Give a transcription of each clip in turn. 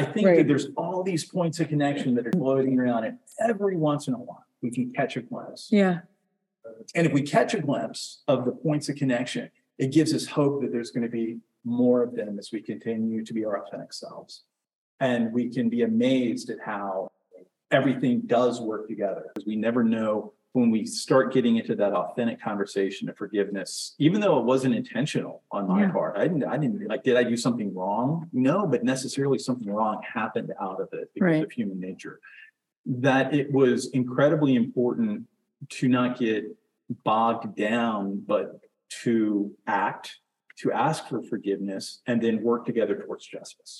I think Right. that there's all these points of connection that are floating around, and every once in a while we can catch a glimpse. Yeah. And if we catch a glimpse of the points of connection, it gives us hope that there's going to be more of them as we continue to be our authentic selves. And we can be amazed at how everything does work together because we never know when we start getting into that authentic conversation of forgiveness, even though it wasn't intentional on my Yeah. part. I didn't, I didn't like, did I do something wrong? No, but necessarily something wrong happened out of it because Right. of human nature. That it was incredibly important to not get bogged down, but to act, to ask for forgiveness, and then work together towards justice.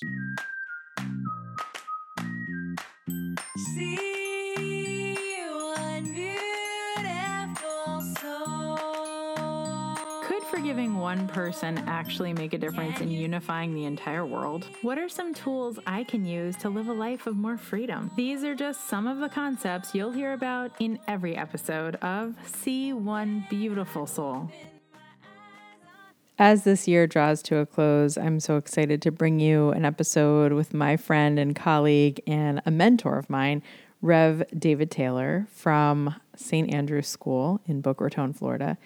One person actually make a difference in unifying the entire world? What are some tools I can use to live a life of more freedom? These are just some of the concepts you'll hear about in every episode of See One Beautiful Soul. As this year draws to a close, I'm so excited to bring you an episode with my friend and colleague and a mentor of mine, Rev David Taylor from St. Andrew's School in Boca Raton, Florida.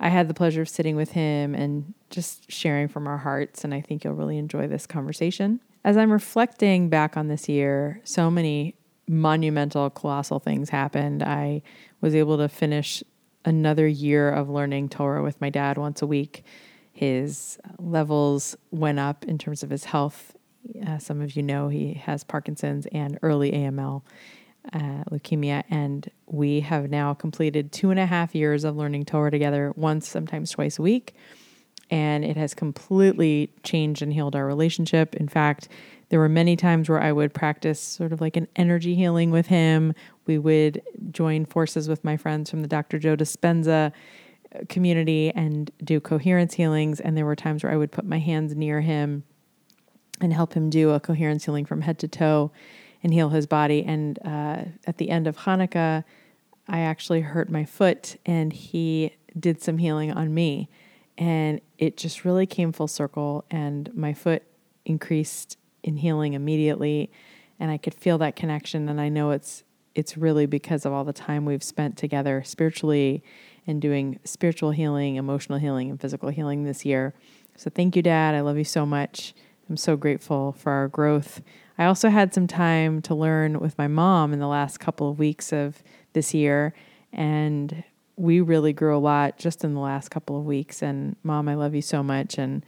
I had the pleasure of sitting with him and just sharing from our hearts, and I think you'll really enjoy this conversation. As I'm reflecting back on this year, so many monumental, colossal things happened. I was able to finish another year of learning Torah with my dad once a week. His levels went up in terms of his health. Uh, some of you know he has Parkinson's and early AML, uh, leukemia, and we have now completed two and a half years of learning Torah together, once, sometimes twice a week. And it has completely changed and healed our relationship. In fact, there were many times where I would practice sort of like an energy healing with him. We would join forces with my friends from the Dr. Joe Dispenza community and do coherence healings. And there were times where I would put my hands near him and help him do a coherence healing from head to toe and heal his body. And uh, at the end of Hanukkah, I actually hurt my foot and he did some healing on me. And it just really came full circle, and my foot increased in healing immediately. And I could feel that connection. And I know it's it's really because of all the time we've spent together spiritually and doing spiritual healing, emotional healing, and physical healing this year. So thank you, Dad. I love you so much. I'm so grateful for our growth. I also had some time to learn with my mom in the last couple of weeks of this year, and we really grew a lot just in the last couple of weeks. And mom, I love you so much, and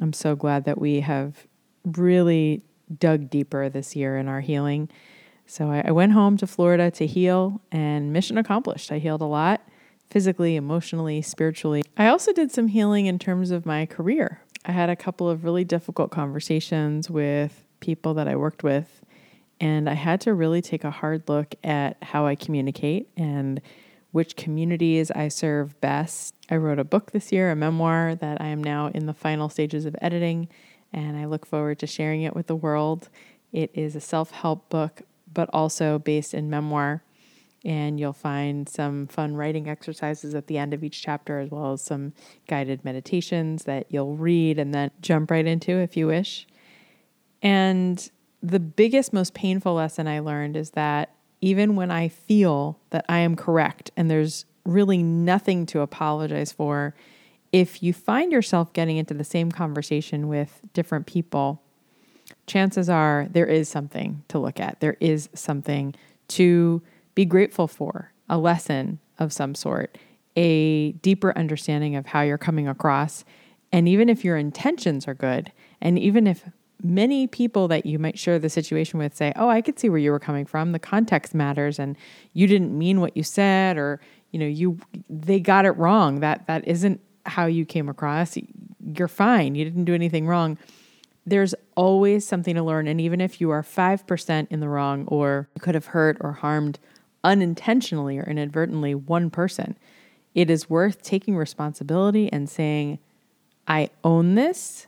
I'm so glad that we have really dug deeper this year in our healing. So I, I went home to Florida to heal, and mission accomplished. I healed a lot physically, emotionally, spiritually. I also did some healing in terms of my career. I had a couple of really difficult conversations with people that I worked with, and I had to really take a hard look at how I communicate and which communities I serve best. I wrote a book this year, a memoir that I am now in the final stages of editing, and I look forward to sharing it with the world. It is a self help book, but also based in memoir. And you'll find some fun writing exercises at the end of each chapter, as well as some guided meditations that you'll read and then jump right into if you wish. And the biggest, most painful lesson I learned is that even when I feel that I am correct and there's really nothing to apologize for, if you find yourself getting into the same conversation with different people, chances are there is something to look at. There is something to be grateful for, a lesson of some sort, a deeper understanding of how you're coming across. And even if your intentions are good, and even if many people that you might share the situation with say, "Oh, I could see where you were coming from. The context matters and you didn't mean what you said or, you know, you they got it wrong. That that isn't how you came across. You're fine. You didn't do anything wrong." There's always something to learn and even if you are 5% in the wrong or you could have hurt or harmed unintentionally or inadvertently one person, it is worth taking responsibility and saying, "I own this."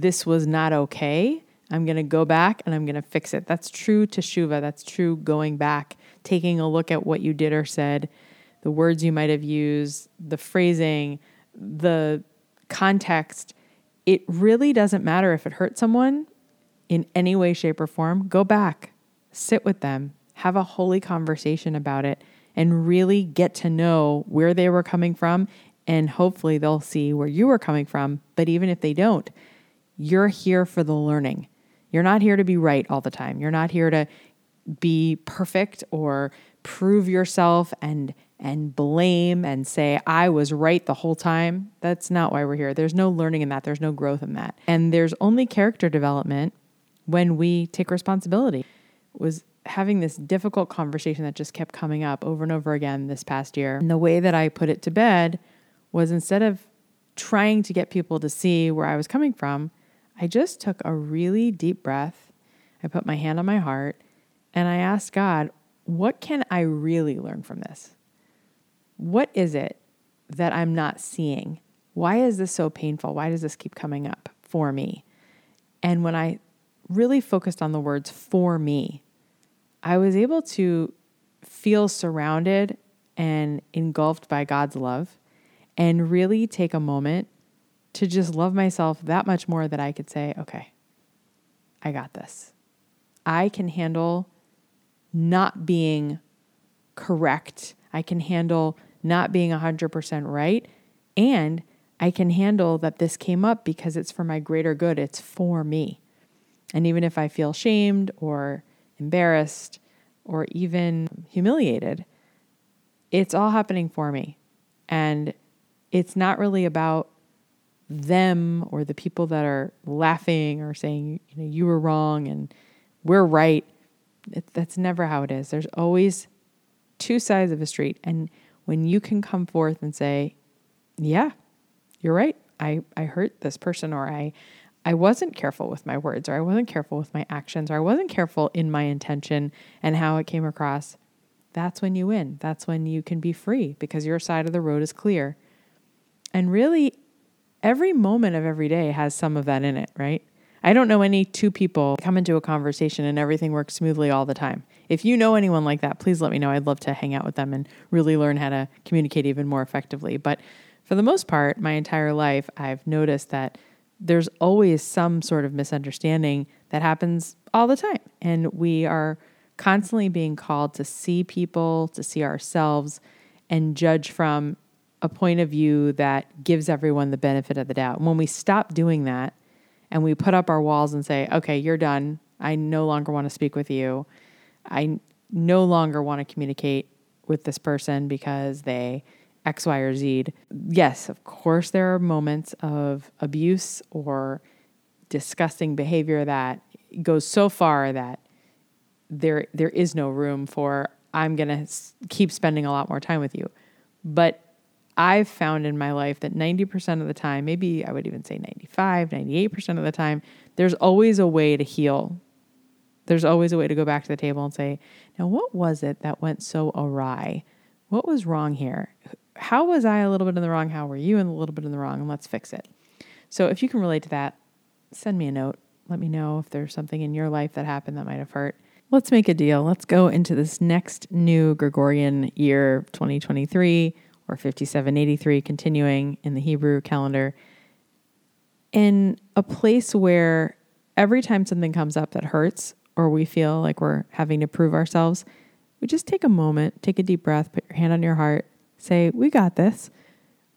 This was not okay. I'm going to go back and I'm going to fix it. That's true teshuva. That's true going back, taking a look at what you did or said, the words you might have used, the phrasing, the context. It really doesn't matter if it hurt someone. in any way, shape, or form, go back, sit with them, have a holy conversation about it, and really get to know where they were coming from. And hopefully they'll see where you were coming from. But even if they don't, you're here for the learning. You're not here to be right all the time. You're not here to be perfect or prove yourself and and blame and say I was right the whole time. That's not why we're here. There's no learning in that. There's no growth in that. And there's only character development when we take responsibility. It was having this difficult conversation that just kept coming up over and over again this past year. And the way that I put it to bed was instead of trying to get people to see where I was coming from, I just took a really deep breath. I put my hand on my heart and I asked God, what can I really learn from this? What is it that I'm not seeing? Why is this so painful? Why does this keep coming up for me? And when I really focused on the words for me, I was able to feel surrounded and engulfed by God's love and really take a moment to just love myself that much more that I could say, okay, I got this. I can handle not being correct. I can handle not being 100% right. And I can handle that this came up because it's for my greater good. It's for me. And even if I feel shamed or embarrassed or even humiliated, it's all happening for me. And it's not really about them or the people that are laughing or saying, you know, you were wrong and we're right. It, that's never how it is. There's always two sides of a street. And when you can come forth and say, yeah, you're right. I, I hurt this person or I, I wasn't careful with my words or I wasn't careful with my actions or I wasn't careful in my intention and how it came across. That's when you win. That's when you can be free because your side of the road is clear. And really, every moment of every day has some of that in it, right? I don't know any two people come into a conversation and everything works smoothly all the time. If you know anyone like that, please let me know. I'd love to hang out with them and really learn how to communicate even more effectively. But for the most part, my entire life, I've noticed that there's always some sort of misunderstanding that happens all the time. And we are constantly being called to see people, to see ourselves, and judge from a point of view that gives everyone the benefit of the doubt. When we stop doing that and we put up our walls and say, okay, you're done. I no longer want to speak with you. I no longer want to communicate with this person because they X, Y, or Z. Yes, of course, there are moments of abuse or disgusting behavior that goes so far that there there is no room for I'm going to keep spending a lot more time with you. But I've found in my life that 90% of the time, maybe I would even say 95, 98% of the time, there's always a way to heal. There's always a way to go back to the table and say, now, what was it that went so awry? What was wrong here? How was I a little bit in the wrong? How were you in a little bit in the wrong? And let's fix it. So if you can relate to that, send me a note. Let me know if there's something in your life that happened that might have hurt. Let's make a deal. Let's go into this next new Gregorian year, 2023 or 5783, continuing in the Hebrew calendar, in a place where every time something comes up that hurts or we feel like we're having to prove ourselves, we just take a moment, take a deep breath, put your hand on your heart, say, We got this.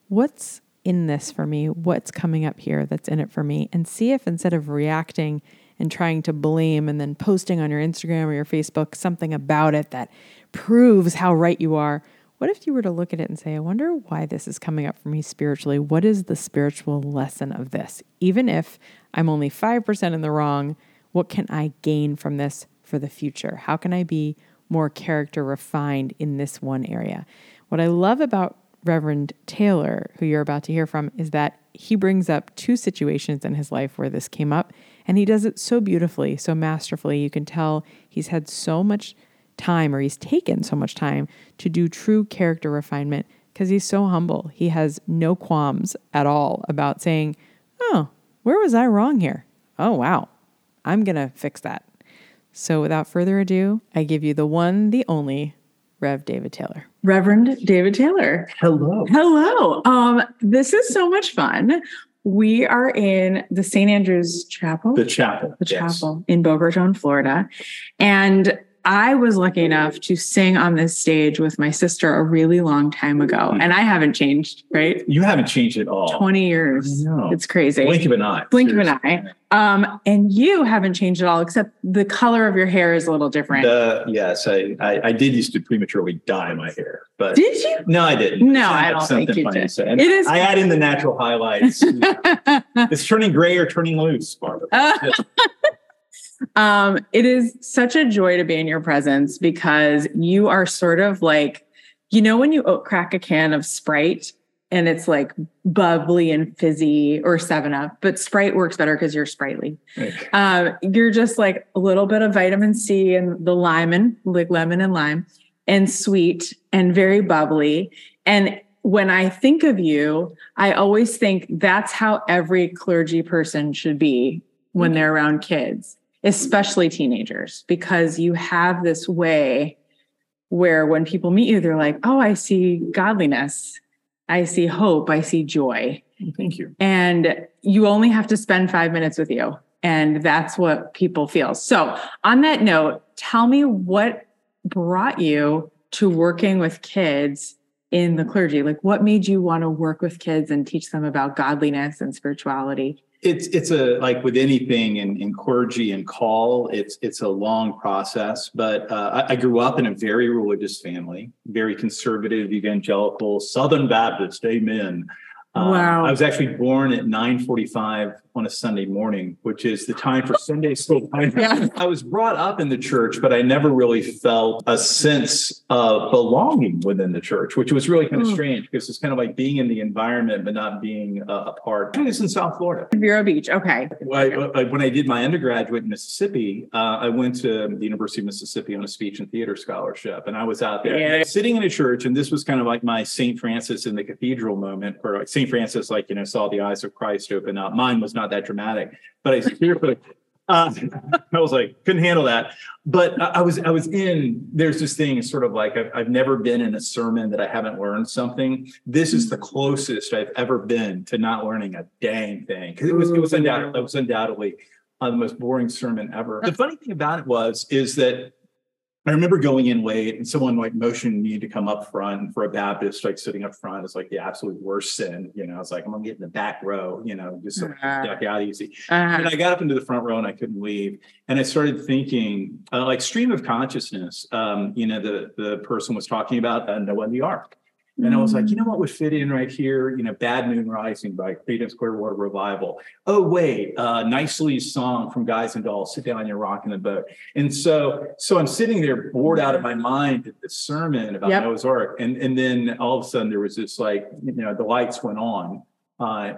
What's in this for me? What's coming up here that's in it for me? And see if instead of reacting and trying to blame and then posting on your Instagram or your Facebook something about it that proves how right you are, what if you were to look at it and say, I wonder why this is coming up for me spiritually? What is the spiritual lesson of this? Even if I'm only 5% in the wrong, what can I gain from this for the future? How can I be more character refined in this one area? What I love about Reverend Taylor, who you're about to hear from, is that he brings up two situations in his life where this came up, and he does it so beautifully, so masterfully. You can tell he's had so much time or he's taken so much time to do true character refinement because he's so humble. He has no qualms at all about saying, Oh, where was I wrong here? Oh, wow. I'm going to fix that. So without further ado, I give you the one, the only Rev David Taylor. Reverend David Taylor. Hello. Hello. Um, this is so much fun. We are in the St. Andrew's Chapel, The chapel. the yes. chapel in Boca Raton, Florida. And I was lucky enough to sing on this stage with my sister a really long time ago. Hmm. And I haven't changed, right? You haven't changed at all. 20 years. It's crazy. Blink of an eye. Blink of an eye. Um, and you haven't changed at all, except the color of your hair is a little different. The, yes, I, I, I did used to prematurely dye my hair, but Did you? no, I didn't. No, I don't think you did. to say. And It is- I add in the natural highlights. it's turning gray or turning loose, Barbara. um, it is such a joy to be in your presence because you are sort of like, you know, when you crack a can of Sprite and it's like bubbly and fizzy or Seven Up, but Sprite works better because you're sprightly. Um, you're just like a little bit of vitamin C and the lime and like lemon and lime and sweet and very bubbly. And when I think of you, I always think that's how every clergy person should be when they're around kids, especially teenagers, because you have this way where when people meet you, they're like, oh, I see godliness. I see hope. I see joy Thank you. and you only have to spend five minutes with you. And that's what people feel. So, on that note, tell me what brought you to working with kids in the clergy? Like, what made you want to work with kids and teach them about godliness and spirituality? It's it's a like with anything in, in clergy and call, it's it's a long process. But uh, I, I grew up in a very religious family, very conservative, evangelical, Southern Baptist. Amen. Uh, Wow. I was actually born at 9:45 on a Sunday morning, which is the time for Sunday school. Yeah. I was brought up in the church, but I never really felt a sense of belonging within the church, which was really kind of Hmm. strange because it's kind of like being in the environment but not being uh, a part. I was in South Florida. Vero Beach. Okay. I, I- when I did my undergraduate in Mississippi, uh, I went to the University of Mississippi on a speech and theater scholarship, and I was out there Yeah. sitting in a church, and this was kind of like my St. Francis in the cathedral moment, where like St. Francis, like you know, saw the eyes of Christ open up. Mine was not that dramatic, but I seriously. Uh, I was like, couldn't handle that. But I, I was, I was in. There's this thing, sort of like I've, I've never been in a sermon that I haven't learned something. This is the closest I've ever been to not learning a dang thing because it was, it was undoubtedly, it was undoubtedly uh, the most boring sermon ever. The funny thing about it was, is that I remember going in late and someone like motioned me to come up front for a Baptist, like sitting up front is like the absolute worst sin. You know, I was like, I'm gonna get in the back row, you know, just so Uh, duck out easy. uh, And I got up into the front row and I couldn't leave. And I started thinking, uh, like stream of consciousness. Um, you know, the the person was talking about uh, Noah and the Ark. And I was like, you know what would fit in right here? You know, Bad Moon Rising by Creedence Clearwater Revival. Oh, wait, uh, Nicely song from Guys and Dolls, Sit Down, You're Rocking the Boat. And so, so I'm sitting there bored out of my mind at this sermon about Yep. Noah's Ark. And, and then all of a sudden there was this like, you know, the lights went on. Uh,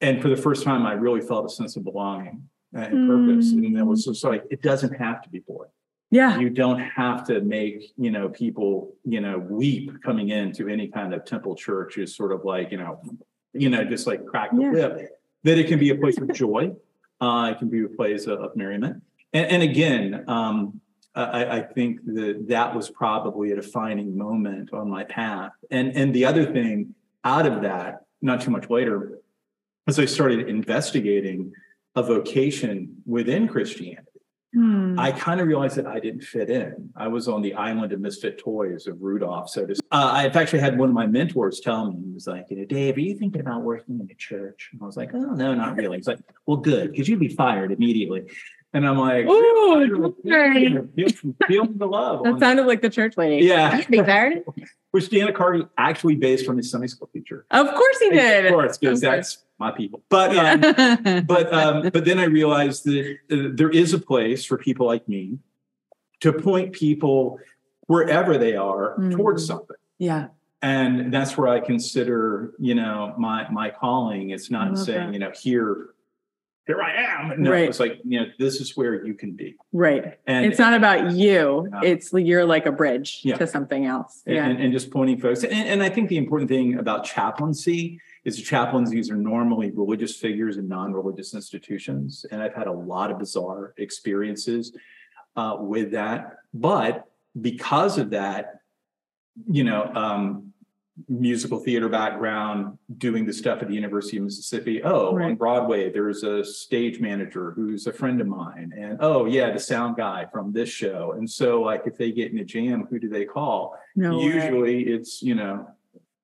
and for the first time, I really felt a sense of belonging and purpose. And it was just like, it doesn't have to be boring yeah. you don't have to make you know people you know weep coming into any kind of temple church is sort of like you know you know just like crack the Yeah. whip that it can be a place of joy uh it can be a place of, of merriment and, and again um I, I think that that was probably a defining moment on my path and and the other thing out of that not too much later as i started investigating a vocation within christianity Hmm. I kind of realized that I didn't fit in. I was on the island of misfit toys of Rudolph. So to, uh, I've actually had one of my mentors tell me, he was like, you know, Dave, are you thinking about working in the church? And I was like, oh, no, not really. He's like, well, good, because you'd be fired immediately. And I'm like, Ooh, feel, feel the love. that sounded like the church lady. Yeah. You'd be fired? Which Dana Carvey actually based from his Sunday school teacher. Of course he did. Of course, because that's my people. But um, but um, but then I realized that uh, there is a place for people like me to point people wherever they are Mhm. towards something. yeah. And that's where I consider, you know, my my calling. It's not saying, that. you know, here, here I am. No, Right. it's like, you know, this is where you can be. Right. And it's not about you. No. It's you're like a bridge Yeah. to something else. and, Yeah. and, and just pointing folks. And, and I think the important thing about chaplaincy is the chaplaincies are normally religious figures in non-religious institutions. And I've had a lot of bizarre experiences uh, with that. But because of that, you know, um, musical theater background, doing the stuff at the University of Mississippi. Oh, on Broadway, there's a stage manager who's a friend of mine. And oh, yeah, the sound guy from this show. And so, like, if they get in a jam, who do they call? No way. Usually it's, you know,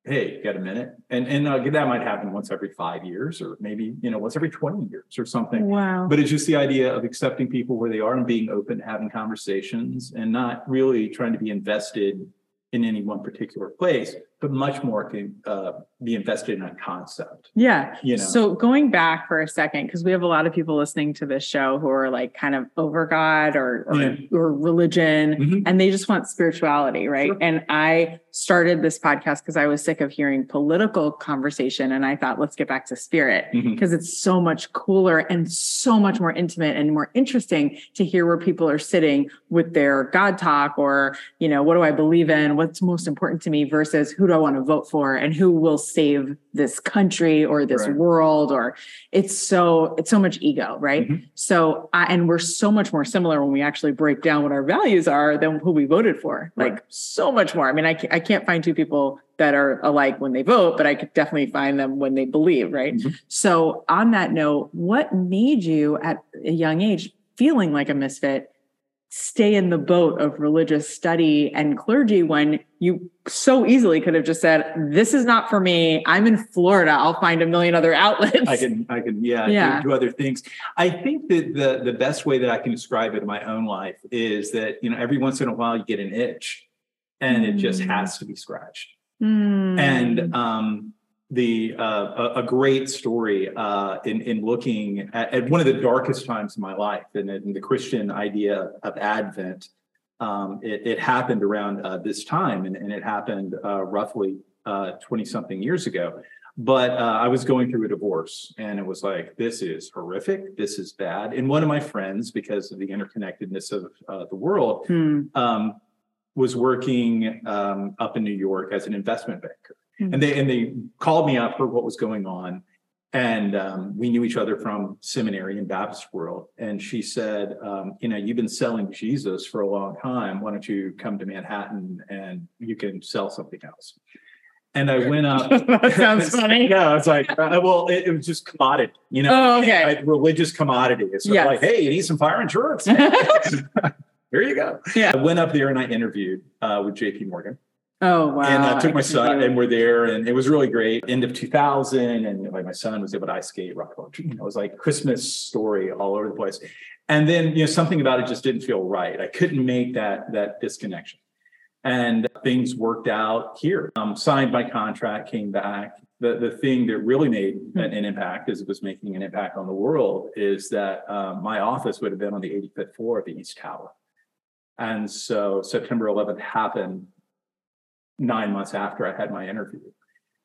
hey, got a minute? And and uh, that might happen once every five years or maybe, you know, once every 20 years or something. Wow. But it's just the idea of accepting people where they are and being open, to having conversations and not really trying to be invested in any one particular place, but much more can uh, be invested in a concept. Yeah. You know. So going back for a second, because we have a lot of people listening to this show who are like kind of over God or or, Yeah. or religion, Mhm. and they just want spirituality, right? Sure. And I started this podcast because I was sick of hearing political conversation, and I thought, let's get back to spirit because it's so much cooler and so much more intimate and more interesting to hear where people are sitting with their God talk or, you know, what do I believe in? What's most important to me versus who do I want to vote for and who will save this country or this Right. world or it's so it's so much ego, right? Mhm. So I, and we're so much more similar when we actually break down what our values are than who we voted for. Like Right. so much more. I mean, I ca- I can't find two people that are alike when they vote, but I could definitely find them when they believe, right? Mhm. So, on that note, what made you at a young age feeling like a misfit stay in the boat of religious study and clergy when you so easily could have just said, This is not for me. I'm in Florida. I'll find a million other outlets. I can, I can, yeah, Yeah. do, do other things. I think that the the best way that I can describe it in my own life is that you know every once in a while you get an itch, and it just Mm. has to be scratched. Hmm. And um, the uh, a, a great story uh, in in looking at, at one of the darkest times in my life, and in the Christian idea of Advent, um, it, it happened around uh, this time, and, and it happened uh, roughly twenty something years ago. But uh, I was going through a divorce, and it was like, this is horrific. This is bad. And one of my friends, because of the interconnectedness of uh, the world, Hmm. um, was working um, up in New York as an investment banker, Hmm. and they and they called me up, for what was going on, and um, we knew each other from seminary and Baptist world. And she said, um, "You know, you've been selling Jesus for a long time. Why don't you come to Manhattan and you can sell something else?" And I went up. that sounds funny. Yeah, it's like, uh, well, it, it was just commodity, you know, Oh, okay. like religious commodity. It's Yes. like, hey, you need some fire insurance? Here you go. Yeah. I went up there and I interviewed uh, with JP Morgan Oh wow! and I took my son and we're there and it was really great. End of 2000 and like my son was able to ice skate, rock rock. You know, it was like Christmas story all over the place. And then, you know, something about it just didn't feel right. I couldn't make that, that disconnection. And things worked out here. Um, signed my contract, came back. The, the thing that really made an, an impact as it was making an impact on the world is that um, my office would have been on the 85th floor of the East Tower. And so September 11th happened nine months after I had my interview.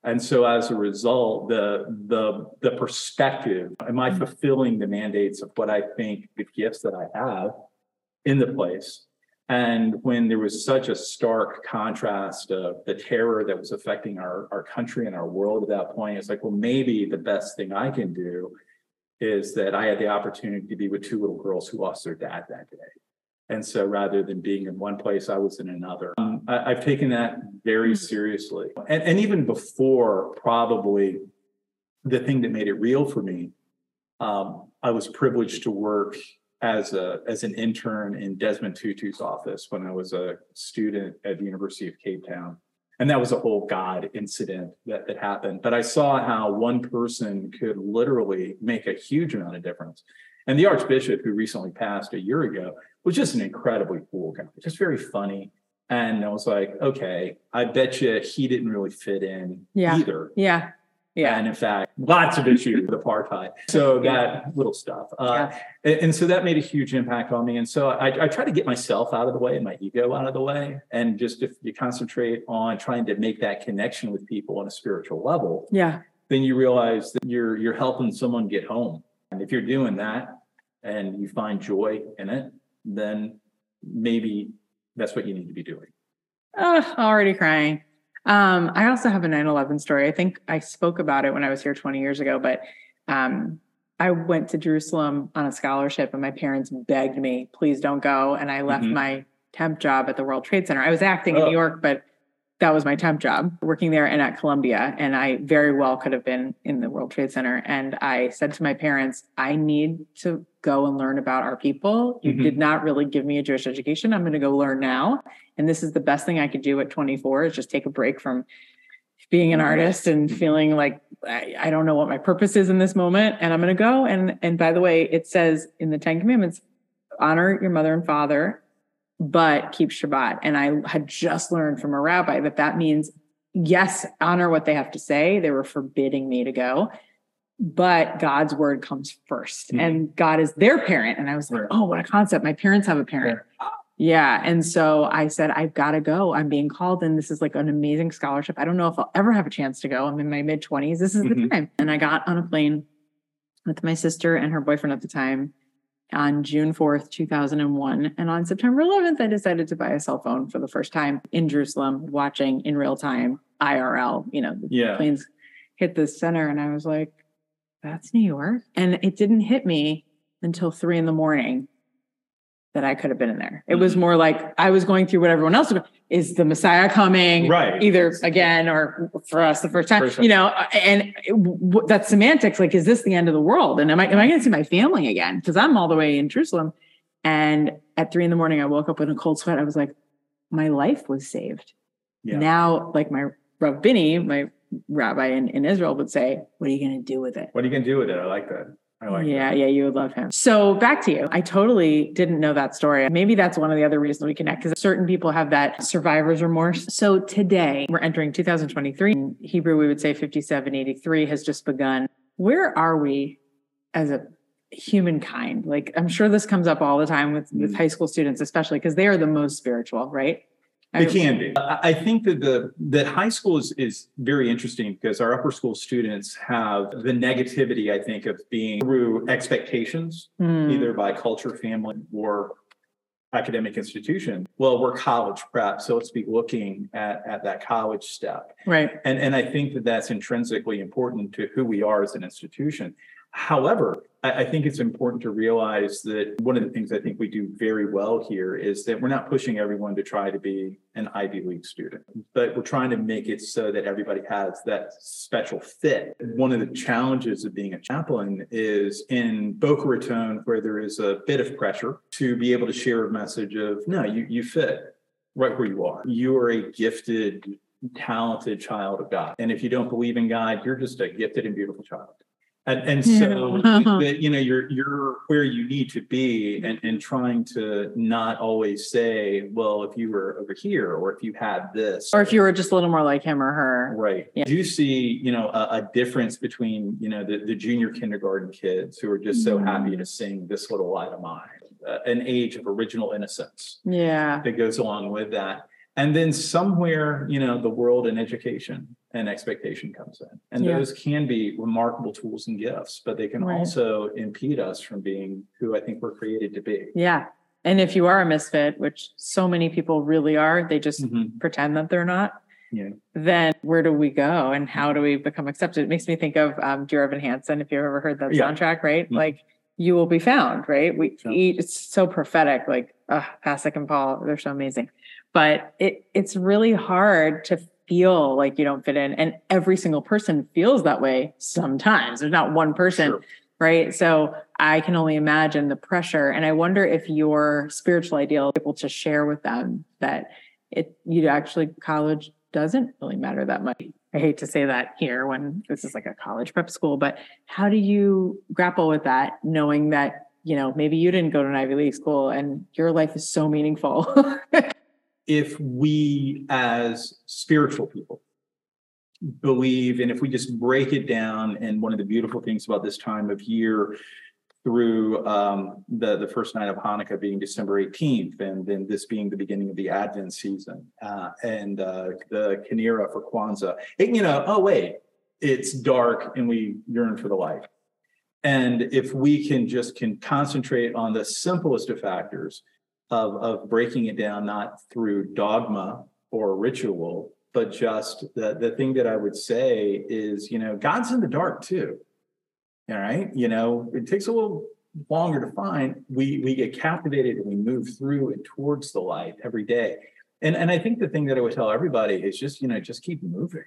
And so as a result, the the the perspective, am I mm-hmm. fulfilling the mandates of what I think the gifts that I have in the place? And when there was such a stark contrast of the terror that was affecting our, our country and our world at that point, it's like, well, maybe the best thing I can do is that I had the opportunity to be with two little girls who lost their dad that day. And so rather than being in one place, I was in another. Um, I, I've taken that very Hmm. seriously. And, and even before, probably the thing that made it real for me, um, I was privileged to work as a as an intern in Desmond Tutu's office when I was a student at the University of Cape Town. And that was a whole God incident that, that happened. But I saw how one person could literally make a huge amount of difference. And the Archbishop, who recently passed a year ago, was just an incredibly cool guy, just very funny. And I was like, okay, I bet you he didn't really fit in Yeah. either. yeah, yeah. And in fact, lots of issues with apartheid. So that little stuff. Uh, and, and so that made a huge impact on me. And so I, I try to get myself out of the way and my ego out of the way. And just if you concentrate on trying to make that connection with people on a spiritual level, yeah. then you realize that you're you're helping someone get home. And if you're doing that and you find joy in it, then maybe that's what you need to be doing. Oh, already crying. Um, I also have a 9-11 story. I think I spoke about it when I was here 20 years ago, but um, I went to Jerusalem on a scholarship and my parents begged me, please don't go. And I left Mhm. my temp job at the World Trade Center. I was acting in Oh. New York, but that was my temp job working there and at Columbia. And I very well could have been in the World Trade Center. And I said to my parents, I need to go and learn about our people. You Mhm. did not really give me a Jewish education. I'm going to go learn now. And this is the best thing I could do at 24 is just take a break from being an artist and feeling like I, I don't know what my purpose is in this moment. And I'm going to go. And, and by the way, it says in the 10 commandments, honor your mother and father, but keep Shabbat. And I had just learned from a rabbi that that means, yes, honor what they have to say. They were forbidding me to go, but God's word comes 1st Mhm. and God is their parent. And I was like, Right. oh, what a concept. My parents have a parent. Yeah. And so I said, I've got to go. I'm being called, and this is like an amazing scholarship. I don't know if I'll ever have a chance to go. I'm in my mid 20s. This is the Mhm. time. And I got on a plane with my sister and her boyfriend at the time on June 4th, 2001. And on September 11th, I decided to buy a cell phone for the first time in Jerusalem, watching in real time IRL, you know, the Yeah. planes hit the center. And I was like, that's New York. And it didn't hit me until three in the morning that I could have been in there. It was Mhm. more like I was going through what everyone else was. Is the Messiah coming? Right. Either again or for us the first time, First time. you know, and w- that's semantics. Like, is this the end of the world? And am I, am I going to see my family again? Because I'm all the way in Jerusalem. And at three in the morning, I woke up with a cold sweat. I was like, my life was saved. Yeah. Now, like my Rav Bini, my rabbi in, in Israel would say, what are you going to do with it? What are you gonna do with it? I like that. Like yeah, that. yeah, you would love him. So back to you. I totally didn't know that story. Maybe that's one of the other reasons we connect because certain people have that survivor's remorse. So today we're entering 2023. In Hebrew, we would say 5783 has just begun. Where are we as a humankind? Like I'm sure this comes up all the time with, with Mm. high school students, especially because they are the most spiritual, right? It I- can be. I, I think that the that high school is is very interesting because our upper school students have the negativity, I think, of being through expectations, Hmm. either by culture, family, or academic institution. Well, we're college prep, so let's be looking at at that college step. Right. And and I think that that's intrinsically important to who we are as an institution. However, I, think it's important to realize that one of the things I think we do very well here is that we're not pushing everyone to try to be an Ivy League student, but we're trying to make it so that everybody has that special fit. One of the challenges of being a chaplain is in Boca Raton, where there is a bit of pressure to be able to share a message of, no, you, you fit right where you are. You are a gifted, talented child of God. And if you don't believe in God, you're just a gifted and beautiful child. And, and so you know, you're, you're where you need to be and, and trying to not always say, well, if you were over here, or if you had this. Or if you were just a little more like him or her. Right. Yeah. Do you see, you know, a, a difference between, you know, the, the junior kindergarten kids who are just so Mm. happy to sing this little light of mine, uh, an age of original innocence Yeah. that goes along with that. And then somewhere, you know, the world and education and expectation comes in. And Yeah. those can be remarkable tools and gifts, but they can Right. also impede us from being who I think we're created to be. Yeah. And if you are a misfit, which so many people really are, they just Mhm. pretend that they're not. Yeah. Then where do we go and how do we become accepted? It makes me think of um, Dear Evan Hansen, if you've ever heard that Yeah. soundtrack, right? Mhm. Like you will be found, right? We Sure. eat, it's so prophetic, like uh, Pasek and Paul, they're so amazing. But it it's really hard to feel like you don't fit in. And every single person feels that way sometimes. There's not one person Sure. right? So I can only imagine the pressure. And I wonder if your spiritual ideal able to share with them that it you actually college doesn't really matter that much. I hate to say that here when this is like a college prep school, but how do you grapple with that knowing that, you know, maybe you didn't go to an Ivy League school and your life is so meaningful? if we as spiritual people believe and if we just break it down and one of the beautiful things about this time of year through um, the the first night of Hanukkah being December 18th, and then this being the beginning of the Advent season, uh, and uh, the Kinara for Kwanzaa. It, you know, oh wait, it's dark and we yearn for the light. And if we can just can concentrate on the simplest of factors of of breaking it down, not through dogma or ritual, but just the the thing that I would say is, you know, God's in the dark too. All right. You know, it takes a little longer to find. We we get captivated and we move through and towards the light every day. And, and I think the thing that I would tell everybody is just, you know, just keep moving.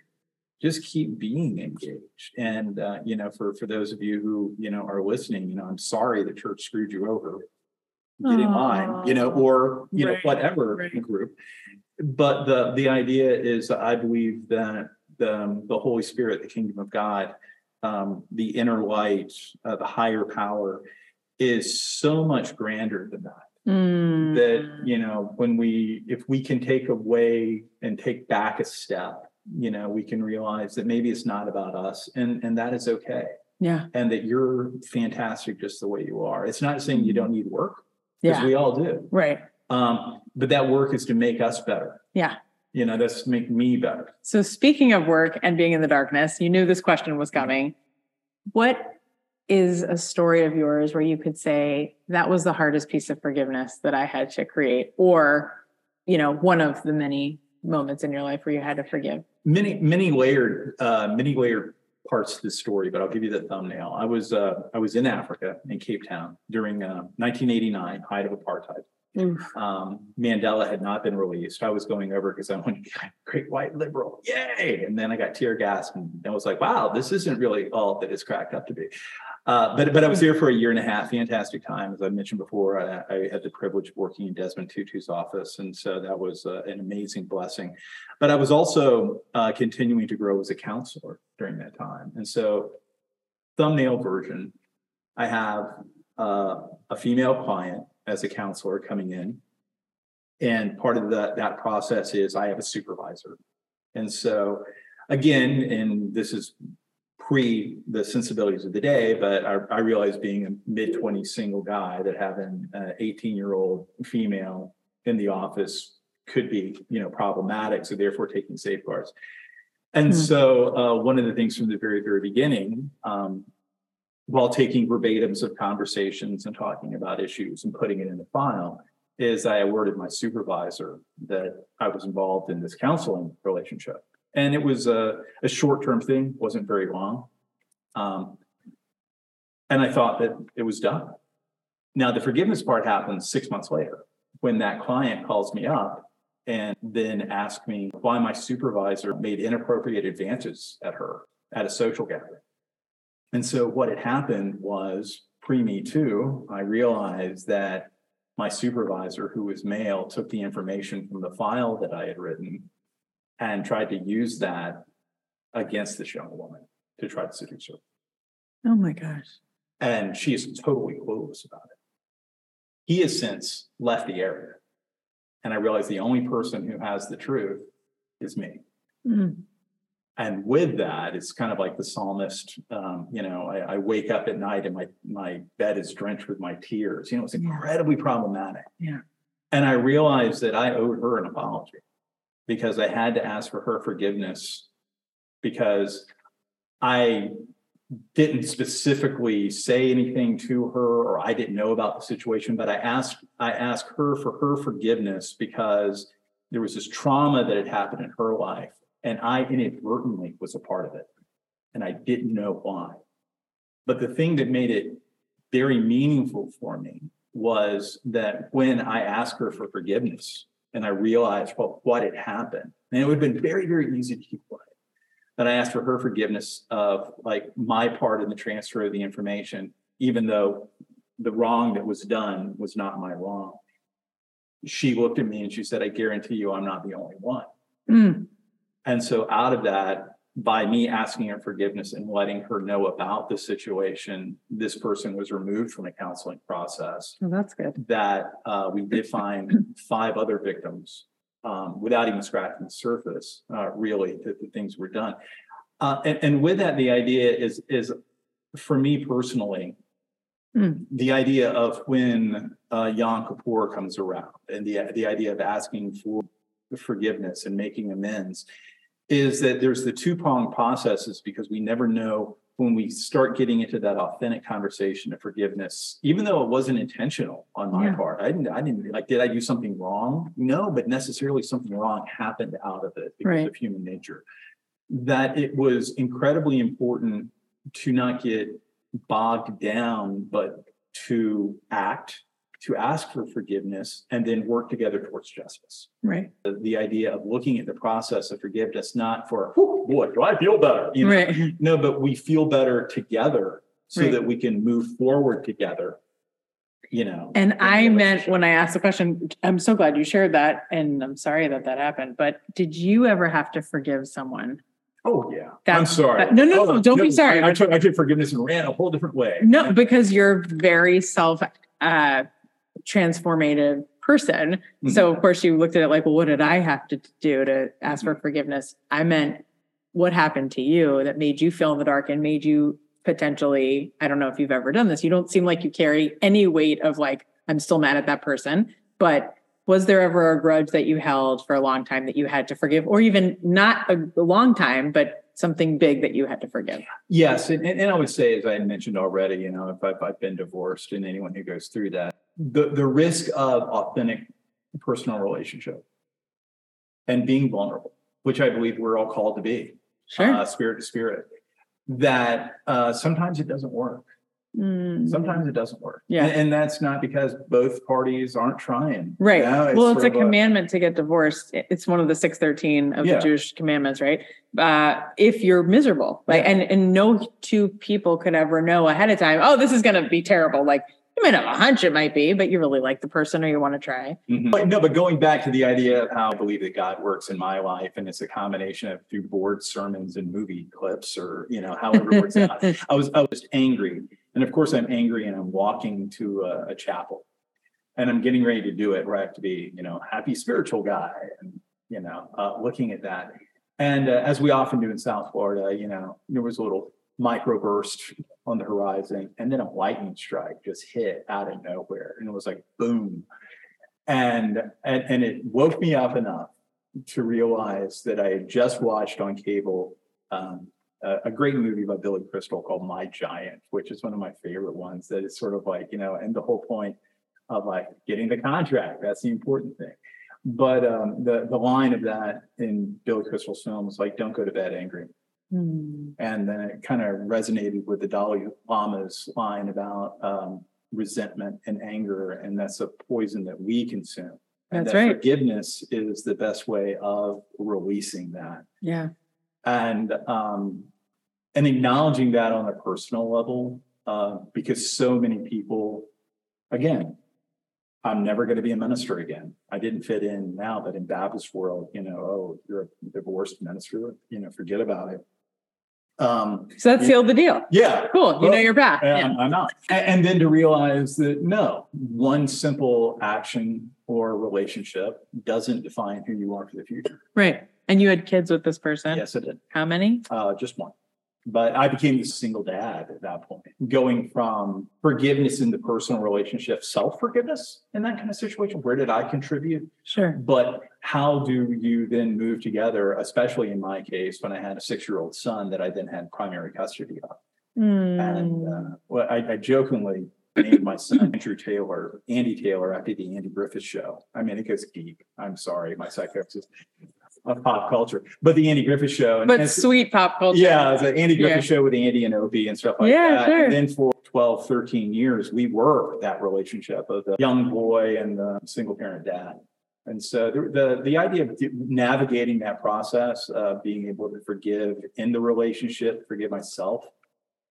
Just keep being engaged. And, uh, you know, for, for those of you who, you know, are listening, you know, I'm sorry the church screwed you over. Get in line, you know, or, you know, whatever right. group. But the, the idea is I believe that the, the Holy Spirit, the kingdom of God, um, the inner light, uh, the higher power is so much grander than that. Mm. that you know when we if we can take away and take back a step you know we can realize that maybe it's not about us and and that is okay. Yeah, and that you're fantastic just the way you are. It's not saying you don't need work because yeah, we all do right. um but that work is to make us better Yeah. you know that's make me better So speaking of work and being in the darkness, you knew this question was coming. What is a story of yours where you could say that was the hardest piece of forgiveness that I had to create or you know, one of the many moments in your life where you had to forgive? many many layered uh many layered parts to the story but i'll give you the thumbnail i was uh i was in africa in cape town during uh 1989 height of apartheid Oof. um, Mandela had not been released. I was going over because I wanted to be a great white liberal. Yay! And then I got tear gas and I was like, wow, this isn't really all that it's cracked up to be. Uh, but but I was there for a year and a half, fantastic time. As I mentioned before, I, I had the privilege of working in Desmond Tutu's office, and so that was uh, an amazing blessing. But I was also uh, continuing to grow as a counselor during that time, and so thumbnail version, I have uh, a female client as a counselor coming in. And part of that, that process is I have a supervisor. And so again, and this is pre the sensibilities of the day, but I, I realized being a mid 20s single guy that having an 18 year old female in the office could be, you know, problematic. So therefore taking safeguards. And Hmm. so uh, one of the things from the very, very beginning, um, while taking verbatims of conversations and talking about issues and putting it in the file, is I alerted my supervisor that I was involved in this counseling relationship. And it was a, a short-term thing, wasn't very long. Um, and I thought that it was done. Now, the forgiveness part happens six months later when that client calls me up and then asked me why my supervisor made inappropriate advances at her at a social gathering. And so what had happened was pre me too, I realized that my supervisor, who was male, took the information from the file that I had written and tried to use that against this young woman to try to seduce her. Oh my gosh. And she is totally clueless about it. He has since left the area. And I realized the only person who has the truth is me. Mm. And with that, it's kind of like the psalmist, um, you know, I, I wake up at night and my, my bed is drenched with my tears. You know, it's Yeah. incredibly problematic. Yeah. And I realized that I owed her an apology because I had to ask for her forgiveness because I didn't specifically say anything to her or I didn't know about the situation, but I asked I asked her for her forgiveness because there was this trauma that had happened in her life and I inadvertently was a part of it and I didn't know why. But the thing that made it very meaningful for me was that when I asked her for forgiveness and I realized what, what had happened, and it would have been very, very easy to keep quiet. That I asked for her forgiveness of like my part in the transfer of the information, even though the wrong that was done was not my wrong. She looked at me and she said, I guarantee you I'm not the only one. Mm. And so out of that, by me asking her forgiveness and letting her know about the situation, this person was removed from the counseling process. Oh, that's good. That uh, we did find five other victims um, without even scratching the surface, uh, really, that the things were done. Uh, and, and with that, the idea is, is for me personally, Mm. the idea of when uh, Yom Kippur comes around and the, the idea of asking for forgiveness and making amends is that there's the two pronged processes because we never know when we start getting into that authentic conversation of forgiveness, even though it wasn't intentional on my Yeah. part. I didn't, I didn't like, did I do something wrong? No, but necessarily something wrong happened out of it because Right. of human nature. That it was incredibly important to not get bogged down, but to act, to ask for forgiveness and then work together towards justice. Right. The, the idea of looking at the process of forgiveness, not for, "Whew, boy, do I feel better? You know, Right. no, but we feel better together so Right. that we can move forward together. You know. And I meant when I asked the question, I'm so glad you shared that. And I'm sorry that that happened. But did you ever have to forgive someone? Oh, yeah. I'm sorry. that- no, no, no, Oh, don't be sorry. I, I took, I took forgiveness and ran a whole different way. No, because you're very self uh transformative person. Mm-hmm. So of course you looked at it like, well, what did I have to do to ask for mm-hmm. forgiveness? I meant what happened to you that made you feel in the dark and made you potentially, I don't know if you've ever done this. You don't seem like you carry any weight of like, I'm still mad at that person. But was there ever a grudge that you held for a long time that you had to forgive, or even not a, long time, but something big that you had to forgive? Yes, and, and and I would say, as I mentioned already, you know, if I've, I've been divorced and anyone who goes through that, the, the risk of authentic personal relationship and being vulnerable, which I believe we're all called to be, Sure. uh, spirit to spirit, that uh, sometimes it doesn't work. Mm. Sometimes it doesn't work. Yeah. And, and that's not because both parties aren't trying. Right. You know, well, it's a commandment to get divorced. It's one of the six thirteen of Yeah. the Jewish commandments, right? Uh, if you're miserable, like, Yeah. and and no two people could ever know ahead of time. Oh, this is going to be terrible. Like you might have a hunch it might be, but you really like the person or you want to try. Mhm. But no, but going back to the idea of how I believe that God works in my life, and it's a combination of through board sermons and movie clips, or you know, however it works out. I was I was angry, and of course I'm angry, and I'm walking to a, a chapel, and I'm getting ready to do it where I have to be, you know, happy spiritual guy, and you know, uh, looking at that, and uh, as we often do in South Florida, you know, there was a little microburst on the horizon, and then a lightning strike just hit out of nowhere, and it was like boom, and and and it woke me up enough to realize that I had just watched on cable um, a, a great movie by Billy Crystal called My Giant, which is one of my favorite ones. That is sort of like you know, and the whole point of like getting the contract that's the important thing. But um, the the line of that in Billy Crystal's film is like, "Don't go to bed angry." Hmm. And then it kind of resonated with the Dalai Lama's line about um, resentment and anger, and that's a poison that we consume. And That's that right. Forgiveness is the best way of releasing that, Yeah. and um, and acknowledging that on a personal level, uh, because so many people, again, I'm never going to be a minister again. I didn't fit in now, but in Baptist world, you know, oh, you're a divorced minister, you know, forget about it. Um, So that sealed the deal. yeah, Cool. You know you're back. and Yeah. I'm, I'm not. And, then to realize that no, one simple action or relationship doesn't define who you are for the future. Right. And you had kids with this person. Yes, it did. How many? Uh, just one. But I became a single dad at that point, going from forgiveness in the personal relationship, self forgiveness in that kind of situation. Where did I contribute? Sure. But how do you then move together, especially in my case, when I had a six year old son that I then had primary custody of? And Mm. uh, well, I, I jokingly named my son Andrew Taylor, Andy Taylor, after the Andy Griffith Show. I mean, it goes deep. I'm sorry, my psychosis of pop culture, but the Andy Griffith Show. and but sweet pop culture. yeah, an Andy Griffith Yeah. show with Andy and Opie and stuff like Yeah, that. sure. And then for 12, 13 years, we were that relationship of the young boy and the single parent dad. And so the, the, the idea of navigating that process, uh, being able to forgive in the relationship, forgive myself,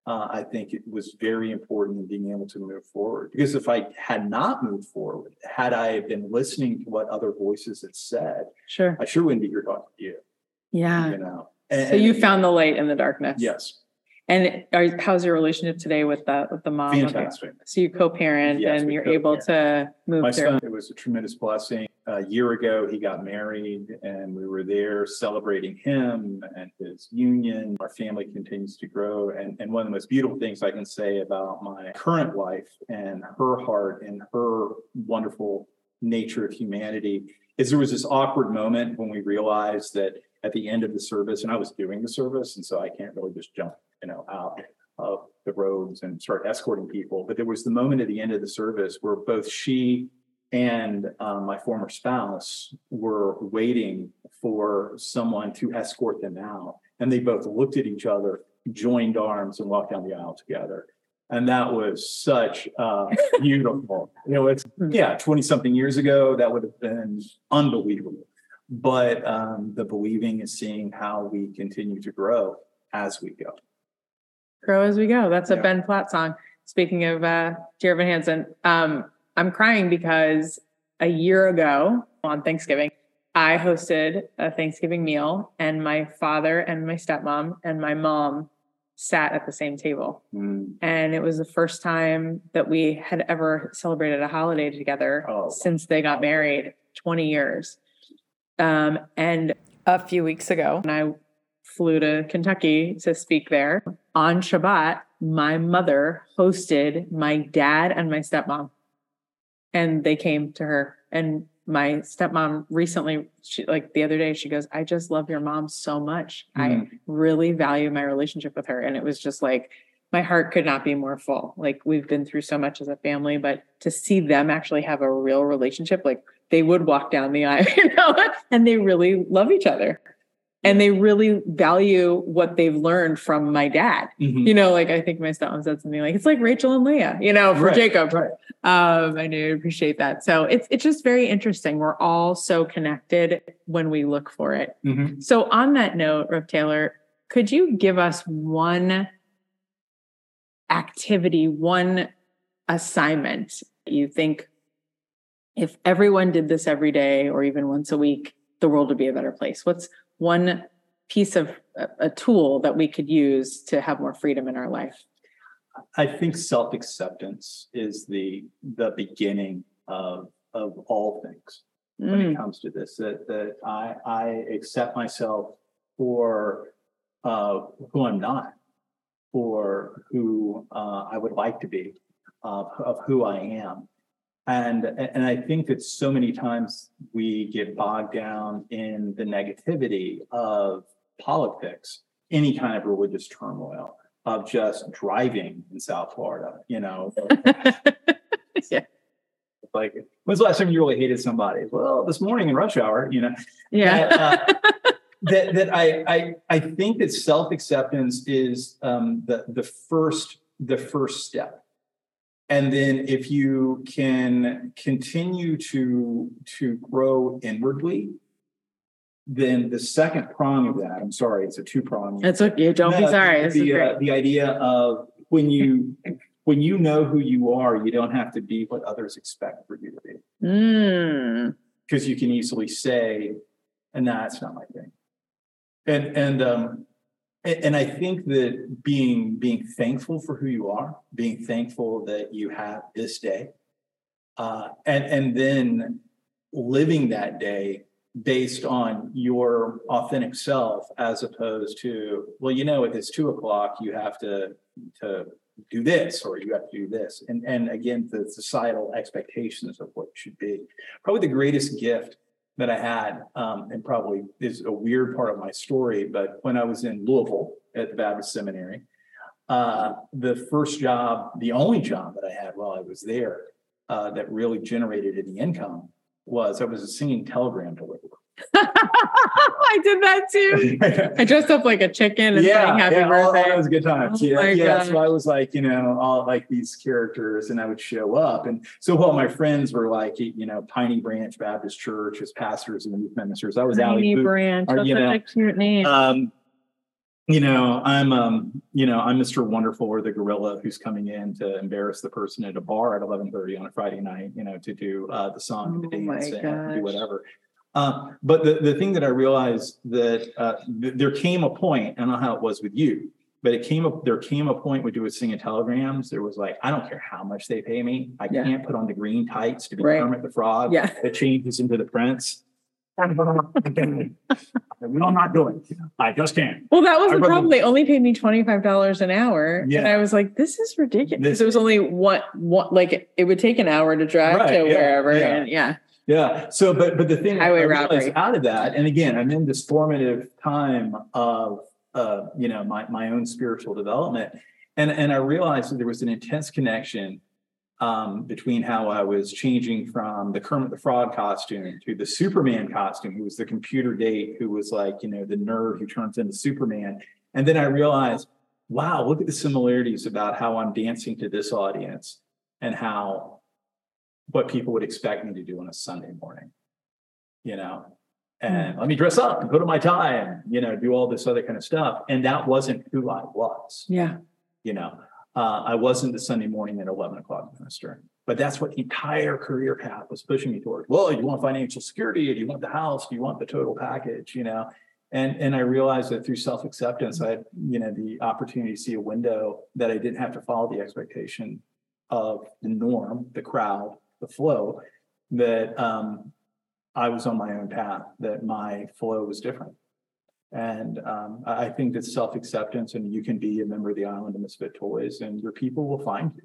uh, I think it was very important in being able to move forward. Because if I had not moved forward, had I been listening to what other voices had said, Sure. I sure wouldn't be here talking to you, Yeah. you know? And- So you found the light in the darkness. Yes, And are, how's your relationship today with the with the mom? fantastic. So you co-parent Yes, and you're able to move My through. son, it was a tremendous blessing. A year ago, he got married and we were there celebrating him and his union. Our family continues to grow. And, and one of the most beautiful things I can say about my current wife and her heart and her wonderful nature of humanity is there was this awkward moment when we realized that at the end of the service, and I was doing the service, and so I can't really just jump, you know, out of the robes and start escorting people. But there was the moment at the end of the service where both she and um, my former spouse were waiting for someone to escort them out. And they both looked at each other, joined arms, and walked down the aisle together. And that was such uh beautiful, you know, it's, yeah, twenty something years ago, that would have been unbelievable. But um the believing is seeing how we continue to grow as we go. Grow as we go. That's a Yeah. Ben Platt song. Speaking of uh Dear Evan Hansen, um, I'm crying because a year ago on Thanksgiving, I hosted a Thanksgiving meal and my father and my stepmom and my mom sat at the same table. Mm, And it was the first time that we had ever celebrated a holiday together Oh. since they got married 20 years. Um, and A few weeks ago. when I flew to Kentucky to speak there on Shabbat, my mother hosted my dad and my stepmom. And they came to her. And my stepmom recently, she like the other day, she goes, I just love your mom so much. I mm. really value my relationship with her. And it was just like, my heart could not be more full. Like we've been through so much as a family, but to see them actually have a real relationship, like they would walk down the aisle, you know, and they really love each other. And they really value what they've learned from my dad. mhm. You know, like I think my stepmom said something like, it's like Rachel and Leah, you know, for Right, Jacob. right. Um, I do appreciate that. So it's it's just very interesting. We're all so connected when we look for it. Mhm. So on that note, Rev Taylor, could you give us one activity, one assignment you think if everyone did this every day or even once a week, the world would be a better place? What's one piece of a, tool that we could use to have more freedom in our life? I think self-acceptance is the the beginning of of all things when Mm, it comes to this. That that I I accept myself for uh who I'm not, for who uh I would like to be, of of who I am. And and I think that so many times we get bogged down in the negativity of politics, any kind of religious turmoil, of just driving in South Florida, you know. yeah. Like, when's the last time you really hated somebody? Well, this morning in rush hour, you know. Yeah. That, uh, that that I I I think that self acceptance is um, the the first the first step, and then if you can continue to to grow inwardly, then the second prong of that. I'm sorry, it's a two prong. It's okay. Don't be sorry. The, uh, the idea of when you when you know who you are, you don't have to be what others expect for you to be Mm. because you can easily say, and that's not my thing. And and um and, I think that being being thankful for who you are, being thankful that you have this day, uh, and and then living that day based on your authentic self, as opposed to, well, you know, if it's two o'clock, you have to to do this or you have to do this, and and again, the societal expectations of what should be. Probably the greatest gift that I had, um, and probably is a weird part of my story, but when I was in Louisville at the Baptist Seminary, uh, the first job, the only job that I had while I was there, uh, that really generated any income was I was a singing telegram deliverer. I did that too. I dressed up like a chicken and sang happy yeah, all, all birthday. those good times. Oh yeah, yeah. So. I was like, you know, all like these characters, and I would show up. And so while my friends were like, you know, Piney Branch Baptist Church as pastors and youth ministers, I was Allie Tiny Boot. branch. or, That's you know, a cute name. Um, you know, I'm um, you know, I'm Mr. Wonderful or the gorilla who's coming in to embarrass the person at a bar at 11:30 on a Friday night, you know, to do uh the song, and the Oh dance, and do whatever. Uh, but the, the thing that I realized that uh, th- there came a point, I don't know how it was with you, but it came up, there came a point when you were singing telegrams, there was like, I don't care how much they pay me. I Yeah. can't put on the green tights to be Right. Kermit the Frog. Yeah. That changes into the prince. Will not do it. I just can't. well, that was I the problem. They only paid me twenty five dollars an hour, and I was like, "This is ridiculous." This- it was only what, one, like it would take an hour to drive Right, to yeah, wherever, yeah. and yeah, Yeah. So, but but the thing Highway robbery. out of that, and again, I'm in this formative time of uh, you know, my my own spiritual development, and and I realized that there was an intense connection um, between how I was changing from the Kermit the Frog costume to the Superman costume, who was the computer date, who was like you know the nerd who turns into Superman, and then I realized wow, look at the similarities about how I'm dancing to this audience and how what people would expect me to do on a Sunday morning. You know, and let me dress up and put on my tie and, you know, do all this other kind of stuff. And that wasn't who I was Yeah. you know, uh, I wasn't the Sunday morning at eleven o'clock minister, but that's what the entire career path was pushing me toward. Well, you want financial security, do you want the house, do you want the total package, you know? And, and I realized that through self-acceptance, I had, you know, the opportunity to see a window that I didn't have to follow the expectation of the norm, the crowd, the flow, that, um, I was on my own path, that my flow was different. And um, I, think that self-acceptance and you can be a member of the island of misfit toys and your people will find you.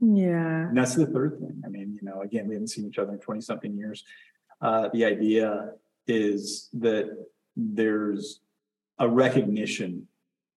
Yeah. And that's the third thing. I mean, you know, again, we haven't seen each other in twenty something years. Uh, the idea is that there's a recognition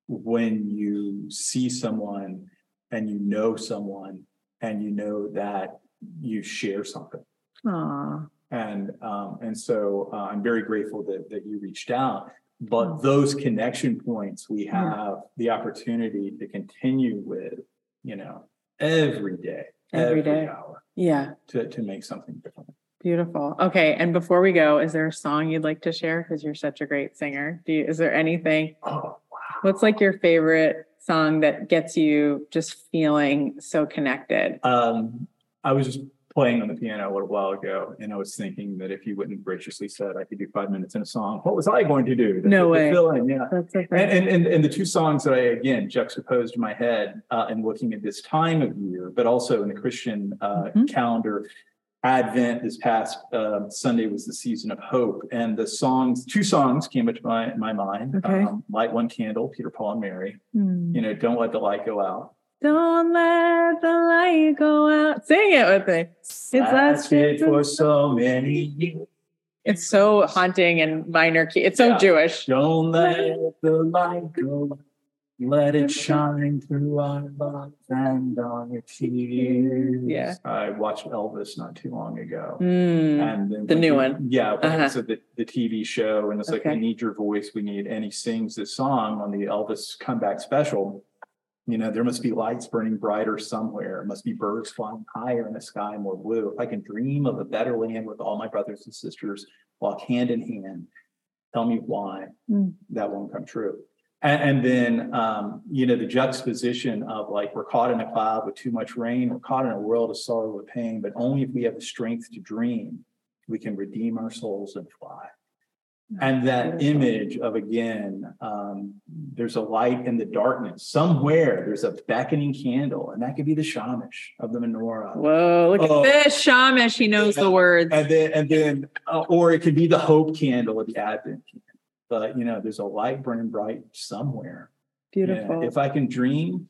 when you see someone and you know someone and you know that you share something. Aw. And um, and so uh, I'm very grateful that that you reached out. But those connection points, we have the opportunity to continue with, you know, every day, Every every day. hour Yeah. to to make something different. Beautiful. Okay. And before we go, is there a song you'd like to share? Because you're such a great singer. Do you, is there anything? Oh, wow. What's like your favorite song that gets you just feeling so connected? Um, I was just playing on the piano a little while ago, and I was thinking that if you wouldn't graciously said I could do five minutes in a song, what was I going to do? to No way. fill in? Yeah. That's okay. And, and, and, and the two songs that I, again, juxtaposed in my head uh, and looking at this time of year, but also in the Christian uh, Mhm. calendar, Advent this past uh, Sunday was the season of hope. And the songs, two songs came into my, my mind. Okay. Um, Light One Candle, Peter, Paul, and Mary. Hmm. You know, Don't Let the Light Go Out. Don't let the light go out. Sing it with me. It's Lasted for so many years. It's so haunting and minor key. It's so Yeah. Jewish. Don't let the light go. out. Let it shine through our lives and our tears. Yeah. I watched Elvis not too long ago. Hmm. And then The new he- one. Yeah, Uh-huh. was the, the TV show, and it's like, we need your voice, we need, and he sings this song on the Elvis comeback special. You know, there must be lights burning brighter somewhere. It must be birds flying higher in a sky more blue. If I can dream of a better land with all my brothers and sisters, walk hand in hand, tell me why Mm. that won't come true. And, and then, um, you know, the juxtaposition of like, we're caught in a cloud with too much rain, we're caught in a world of sorrow and pain, but only if we have the strength to dream, we can redeem our souls and fly. And that Beautiful. image of again, um, there's a light in the darkness. Somewhere there's a beckoning candle, and that could be the shamash of the menorah. Whoa, look Oh. at this. Shamish, he knows the words. And then, and then, uh, or it could be the hope candle of the Advent candle. But you know, there's a light burning bright somewhere. You know, Beautiful. If I can dream,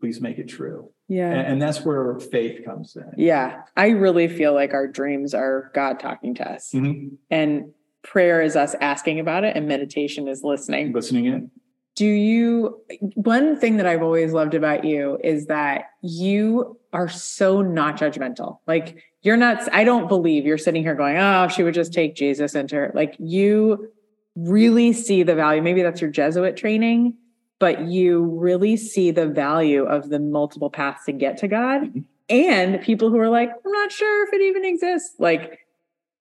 please make it true. Yeah. And, and that's where faith comes in. Yeah. I really feel like our dreams are God talking to us. Mhm. And prayer is us asking about it, and meditation is listening. Listening in. Do you, one thing that I've always loved about you is that you are so not judgmental. Like, you're not, I don't believe you're sitting here going, oh, she would just take Jesus into her. Like, you really see the value. Maybe that's your Jesuit training, but you really see the value of the multiple paths to get to God Mhm. and people who are like, I'm not sure if it even exists. Like,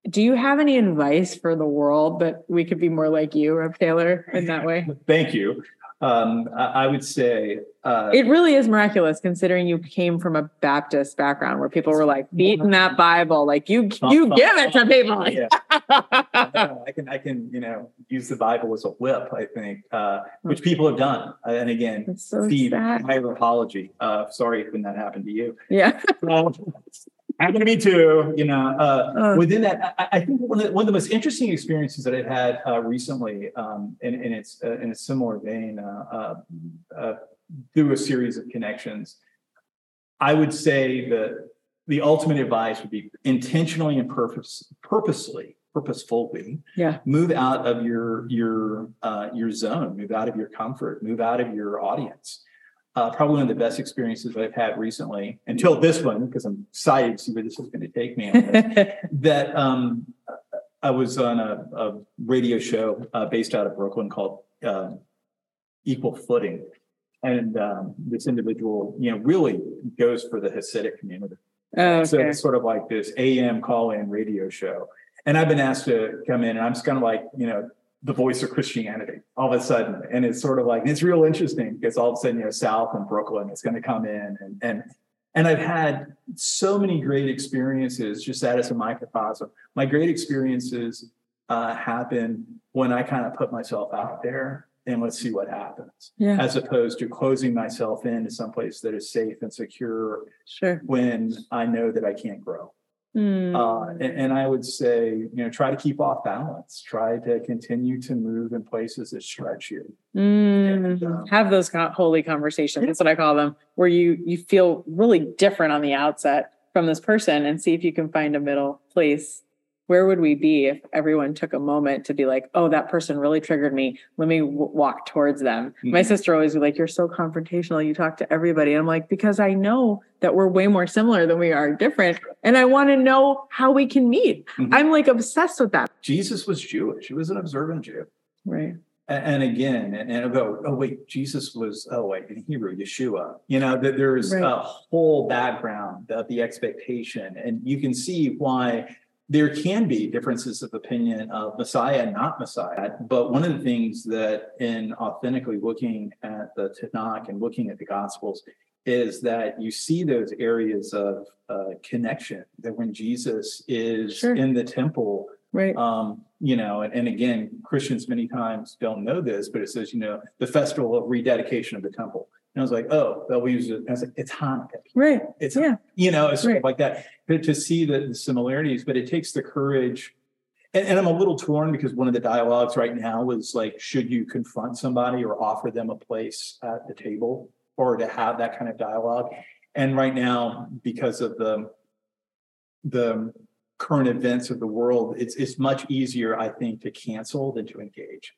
do you have any advice for the world that we could be more like you, Rev Taylor, in that way? Thank you. Um, I, I would say, uh, It really is miraculous considering you came from a Baptist background where people were like beating that Bible, like you you give it to people. yeah, I can, I can, you know, use the Bible as a whip, I think, uh, which people have done. Uh, And again, so Steve, sad. my apology. Uh, sorry when that happened to you. Yeah. Happened to me too, you know, uh, Uh. within that, I, I think one of, the, one of the most interesting experiences that I've had, uh, recently, um, and, and it's, uh, in a similar vein, uh, uh, uh, through a series of connections. I would say that the ultimate advice would be intentionally and purpose, purposely, purposefully Yeah. move out of your your uh, your zone, move out of your comfort, move out of your audience. Uh, probably one of the best experiences I've had recently, until this one, because I'm excited to see where this is going to take me. that um, I was on a, a radio show uh, based out of Brooklyn called um, Equal Footing, And um, this individual, you know, really goes for the Hasidic community. Oh, So it's sort of like this AM call-in radio show. And I've been asked to come in and I'm just kind of like, you know, the voice of Christianity all of a sudden. And it's sort of like, it's real interesting because all of a sudden, you know, South and Brooklyn is going to come in and, and, and I've had so many great experiences just that as a microcosm. My great experiences uh, happen when I kind of put myself out there and let's see what happens, Yeah, as opposed to closing myself in into someplace that is safe and secure sure. when I know that I can't grow. Hmm. Uh, and, and I would say, you know, try to keep off balance. Try to continue to move in places that stretch you. Mm, um, have those holy conversations. That's what I call them, where you you feel really different on the outset from this person, and see if you can find a middle place. Where would we be if everyone took a moment to be like, "Oh, that person really triggered me. Let me w- walk towards them." My Mhm. sister always be like, "You're so confrontational. You talk to everybody." And I'm like, because I know that we're way more similar than we are different, and I want to know how we can meet. Mhm. I'm like obsessed with that. Jesus was Jewish. He was an observant Jew. Right. And, again, and, and go, oh wait, Jesus was, oh wait, in Hebrew, Yeshua. You know, that there's Right. a whole background of the expectation, and you can see why there can be differences of opinion of Messiah and not Messiah. But one of the things that in authentically looking at the Tanakh and looking at the Gospels is that you see those areas of uh, connection that when Jesus is Sure. in the temple Right. um, you know, and, and again, Christians many times don't know this, but it says, you know, the festival of rededication of the temple. And I was like, oh, they'll use it. I was like, it's Hanukkah. right. It's, Yeah. you know, it's sort Right. of like that. But to see the, the similarities, but it takes the courage. And, and I'm a little torn because one of the dialogues right now is like, should you confront somebody or offer them a place at the table or to have that kind of dialogue? And right now, because of the the current events of the world, it's it's much easier, I think, to cancel than to engage.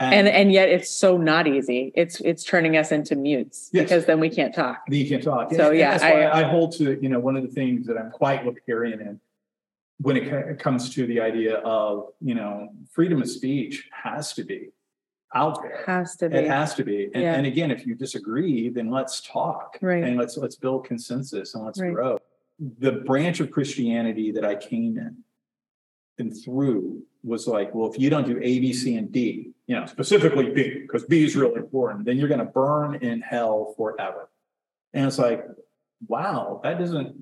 And and yet it's so not easy it's it's turning us into mutes Yes. because then we can't talk you can't talk. So, And yeah, why I- I, hold to you know one of the things that I'm quite libertarian in when it comes to the idea of you know freedom of speech has to be out there. has to be. It has to be. And, Yeah. and again, if you disagree, then let's talk Right. and let's let's build consensus and let's Right. grow. The branch of Christianity that I came in and through was like, well, if you don't do A, B, C, and D, you know, specifically B, because B is really important, then you're going to burn in hell forever. And it's like, wow, that doesn't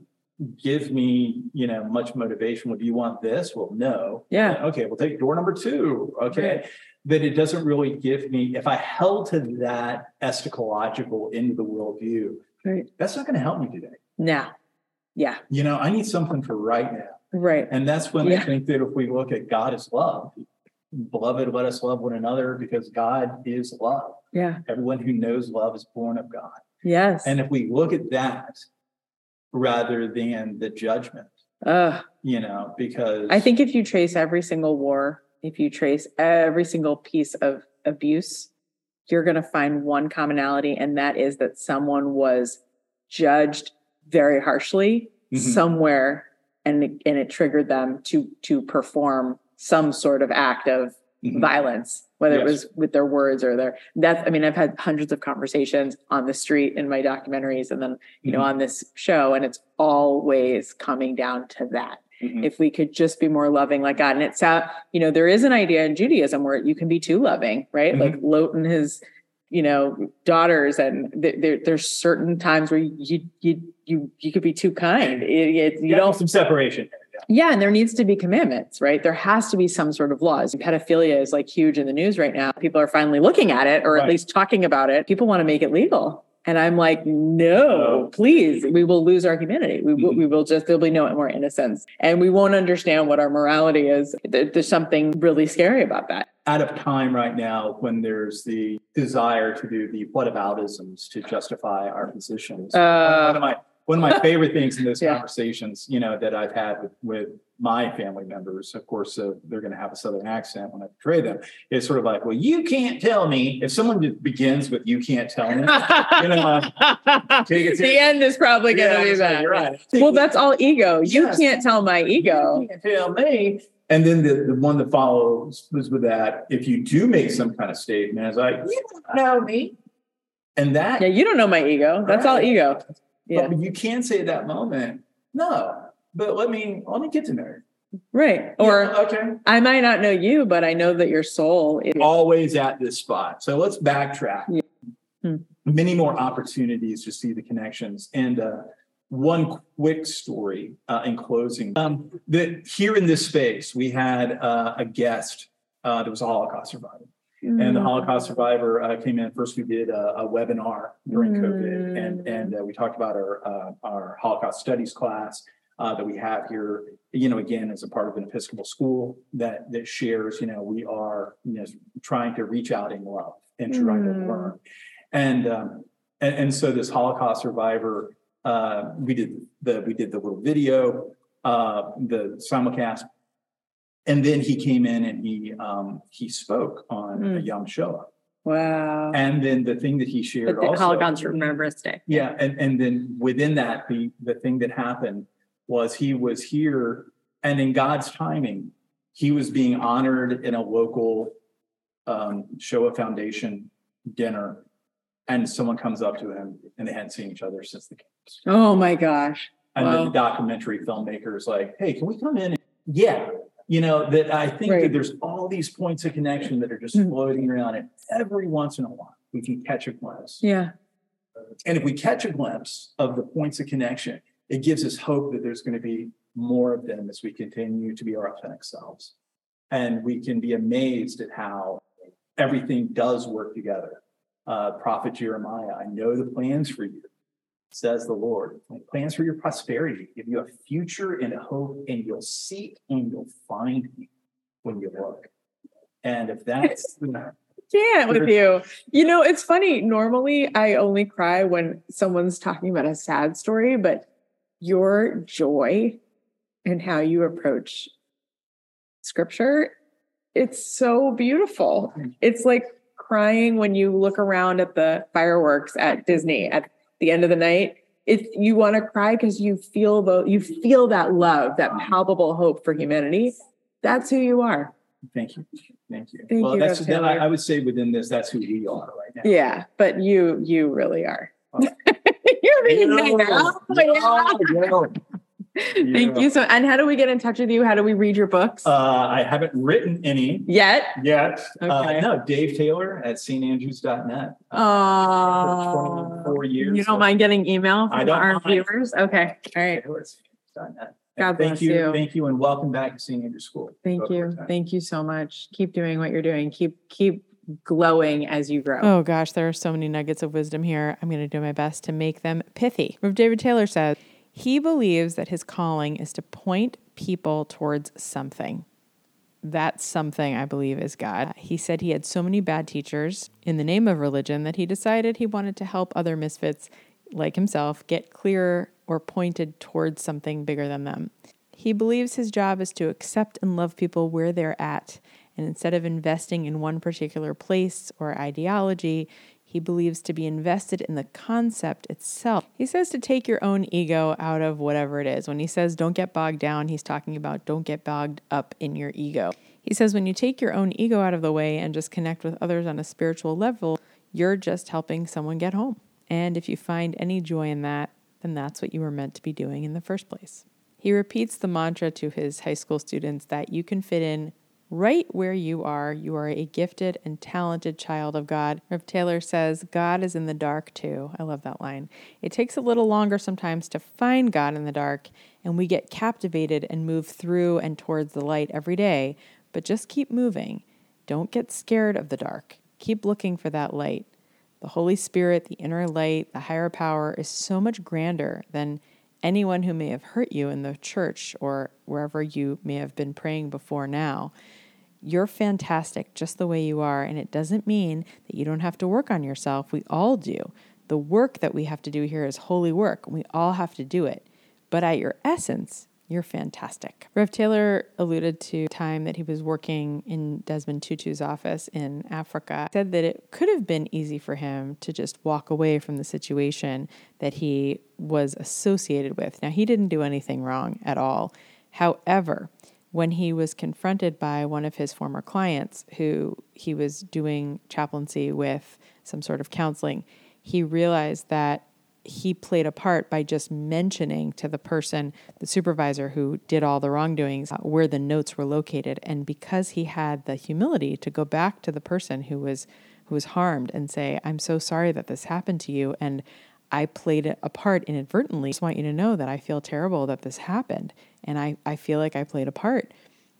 give me, you know, much motivation. Well, do you want this? Well, no. Yeah. Okay, we'll take door number two. Okay. That it doesn't really give me, if I held to that eschatological into the worldview, right that's not going to help me today. now yeah You know, I need something for right now. right And that's when I think that if we look at God as love, beloved, let us love one another because God is love. yeah Everyone who knows love is born of God. yes And if we look at that rather than the judgment, Ugh. you know, because i think if you trace every single war if you trace every single piece of abuse you're going to find one commonality and that is that someone was judged very harshly Mhm. somewhere and it, and it triggered them to to perform some sort of act of Mhm. violence, whether it was with their words or their that's I mean, I've had hundreds of conversations on the street in my documentaries and then, you know, Mhm. on this show, and it's always coming down to that. Mhm. If we could just be more loving like God. And it's out, you know, there is an idea in Judaism where you can be too loving, right? Like Lot and his, you know, daughters, and th- there, there's certain times where you you you you could be too kind. It- it- you Yeah, don't some separation. Yeah, and there needs to be commandments, right? There has to be some sort of laws. Pedophilia is like huge in the news right now. People are finally looking at it or at least talking about it. People want to make it legal. And I'm like, no, please, we will lose our humanity. We, will Mhm. we will just, there'll be no more innocence. And we won't understand what our morality is. There's something really scary about that. Out of time right now when there's the desire to do the whataboutisms to justify our positions. Uh, one of my one of my favorite things in those Yeah. conversations, you know, that I've had with, with my family members, of course, uh, they're going to have a southern accent when I portray them. Is sort of like, well, you can't tell me if someone begins with "you can't tell me." you know, take it the end is probably going to Yeah, be right, that. right. Well, that's all ego. You Yes. can't tell my ego. You can't tell me. And then the, the one that follows was with that. If you do make some kind of statement, it's like, you don't know me. And that, Yeah, you don't know my ego. That's all ego. Yeah. but you can say at that moment, no, but let me, let me get to know. Right. Or Yeah, okay, I might not know you, but I know that your soul is always at this spot. So let's backtrack. Yeah. Hmm. Many more opportunities to see the connections. And uh, one quick story uh, in closing. Um, that here in this space, we had uh, a guest uh, that was a Holocaust survivor. And the Mm. Holocaust survivor uh, came in. First, we did a, a webinar during COVID, and Mm. and uh, we talked about our uh, our Holocaust studies class uh, that we have here. You know, again, as a part of an Episcopal school that that shares. You know, we are you know trying to reach out in love and trying Mm. to learn. And um, and, and so this Holocaust survivor, uh, we did the we did the little video, uh, the simulcast and then he came in and he um, he spoke on a Mm. Yom Shoah. Wow. And then the thing that he shared the also, Holocaust Remembrance Day. yeah, and and then within that, the the thing that happened was he was here, and in God's timing, he was being honored in a local um, Shoah Foundation dinner, and someone comes up to him, and they hadn't seen each other since the camps. Oh my gosh. And then the documentary filmmaker is like, hey, can we come in? Yeah. You know, that I think Right. that there's all these points of connection that are just Mhm. floating around, and every once in a while we can catch a glimpse. Yeah. And if we catch a glimpse of the points of connection, it gives us hope that there's going to be more of them as we continue to be our authentic selves. And we can be amazed at how everything does work together. Uh, Prophet Jeremiah, I know the plans for you, says the Lord. Plans for your prosperity, give you a future and a hope, and you'll seek and you'll find me when you look. And if that's Can't with you. You know, it's funny. Normally, I only cry when someone's talking about a sad story, but your joy and how you approach scripture, it's so beautiful. Mm. It's like crying when you look around at the fireworks at Disney at the end of the night. It's you want to cry because you feel the you feel that love, that palpable hope for humanity. That's who you are. Thank you. Thank you. Thank well, you, that's Rev that, I, I would say within this, that's who we are right now. Yeah, but you you really are. Oh. You're being No, nice. Yeah. no, no. Thank you. So, and how do we get in touch with you? How do we read your books? Uh, I haven't written any Yet? yet. Uh, no, Dave Taylor at standrews.net. Oh, 24 years. you don't mind getting email I from don't our mind. viewers? Okay. All right. Taylor@standrews.net. God thank you, you. Thank you, and welcome back to St. Andrews School. Thank Welcome you. Thank you so much. Keep doing what you're doing. Keep keep glowing as you grow. Oh gosh, there are so many nuggets of wisdom here. I'm going to do my best to make them pithy. Rev David Taylor says he believes that his calling is to point people towards something. That something, I believe, is God. He said he had so many bad teachers in the name of religion that he decided he wanted to help other misfits like himself get clearer or pointed towards something bigger than them. He believes his job is to accept and love people where they're at. And instead of investing in one particular place or ideology, he believes to be invested in the concept itself. He says to take your own ego out of whatever it is. When he says don't get bogged down, he's talking about don't get bogged up in your ego. He says when you take your own ego out of the way and just connect with others on a spiritual level, you're just helping someone get home. And if you find any joy in that, then that's what you were meant to be doing in the first place. He repeats the mantra to his high school students that you can fit in right where you are. You are a gifted and talented child of God. Rev Taylor says, God is in the dark too. I love that line. It takes a little longer sometimes to find God in the dark, and we get captivated and move through and towards the light every day, but just keep moving. Don't get scared of the dark. Keep looking for that light. The Holy Spirit, the inner light, the higher power is so much grander than anyone who may have hurt you in the church or wherever you may have been praying before now. You're fantastic just the way you are, and it doesn't mean that you don't have to work on yourself. We all do. The work that we have to do here is holy work. We all have to do it. But at your essence, you're fantastic. Rev Taylor alluded to time that he was working in Desmond Tutu's office in Africa. He said that it could have been easy for him to just walk away from the situation that he was associated with. Now, he didn't do anything wrong at all. However, when he was confronted by one of his former clients who he was doing chaplaincy with, some sort of counseling, he realized that he played a part by just mentioning to the person, the supervisor who did all the wrongdoings, uh, where the notes were located. And because he had the humility to go back to the person who was who was harmed and say, "I'm so sorry that this happened to you," and I played a part inadvertently. I just want you to know that I feel terrible that this happened, and I, I feel like I played a part.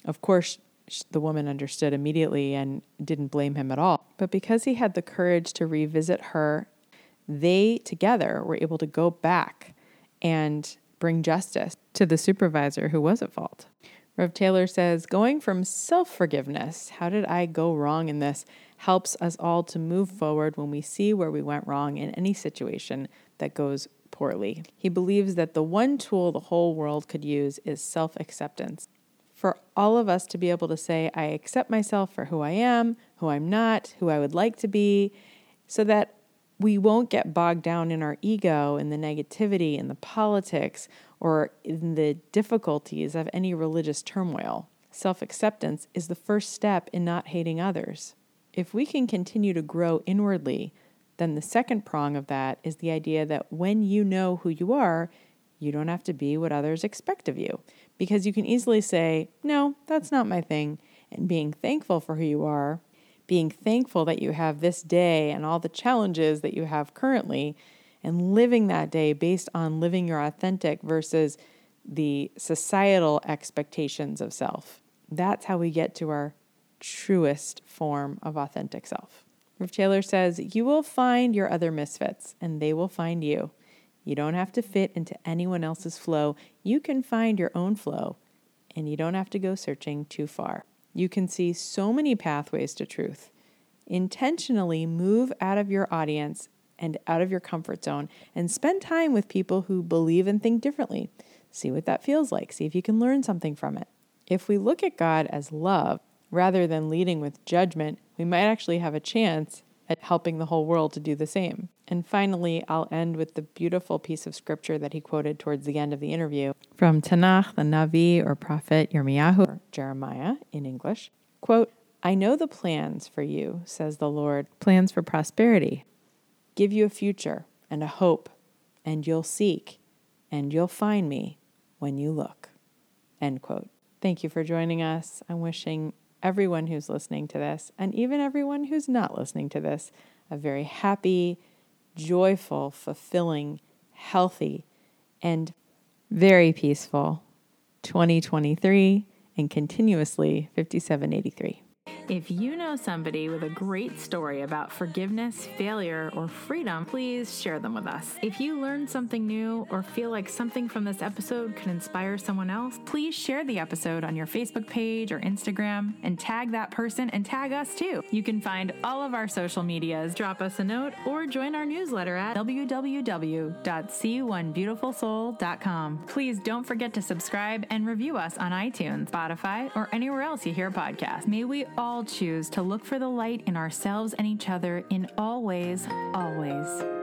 Of course, the woman understood immediately and didn't blame him at all. But because he had the courage to revisit her they together were able to go back and bring justice to the supervisor who was at fault. Rev Taylor says, going from self forgiveness, how did I go wrong in this, helps us all to move forward when we see where we went wrong in any situation that goes poorly. He believes that the one tool the whole world could use is self acceptance. For all of us to be able to say, I accept myself for who I am, who I'm not, who I would like to be, so that we won't get bogged down in our ego and the negativity and the politics or in the difficulties of any religious turmoil. Self acceptance is the first step in not hating others. If we can continue to grow inwardly, then the second prong of that is the idea that when you know who you are, you don't have to be what others expect of you. Because you can easily say, No, that's not my thing. And being thankful for who you are being thankful that you have this day and all the challenges that you have currently, and living that day based on living your authentic versus the societal expectations of self. That's how we get to our truest form of authentic self. Rev Taylor says, You will find your other misfits, and they will find you. You don't have to fit into anyone else's flow. You can find your own flow, and you don't have to go searching too far. You can see so many pathways to truth. Intentionally move out of your audience and out of your comfort zone and spend time with people who believe and think differently. See what that feels like. See if you can learn something from it. If we look at God as love rather than leading with judgment, we might actually have a chance at helping the whole world to do the same. And finally, I'll end with the beautiful piece of scripture that he quoted towards the end of the interview from Tanakh, the Navi or prophet Yirmiyahu, or Jeremiah in English. Quote, I know the plans for you, says the Lord, plans for prosperity. Give you a future and a hope, and you'll seek, and you'll find me when you look. End quote. Thank you for joining us. I'm wishing everyone who's listening to this, and even everyone who's not listening to this, a very happy, joyful, fulfilling, healthy, and very peaceful 2023 and continuously 5783. If you know somebody with a great story about forgiveness, failure, or freedom, please share them with us. If you learned something new or feel like something from this episode could inspire someone else, please share the episode on your Facebook page or Instagram and tag that person and tag us too. You can find all of our social medias, drop us a note, or join our newsletter at www.c1beautifulsoul.com. Please don't forget to subscribe and review us on iTunes, Spotify, or anywhere else you hear podcasts. May we all choose to look for the light in ourselves and each other in all ways, always.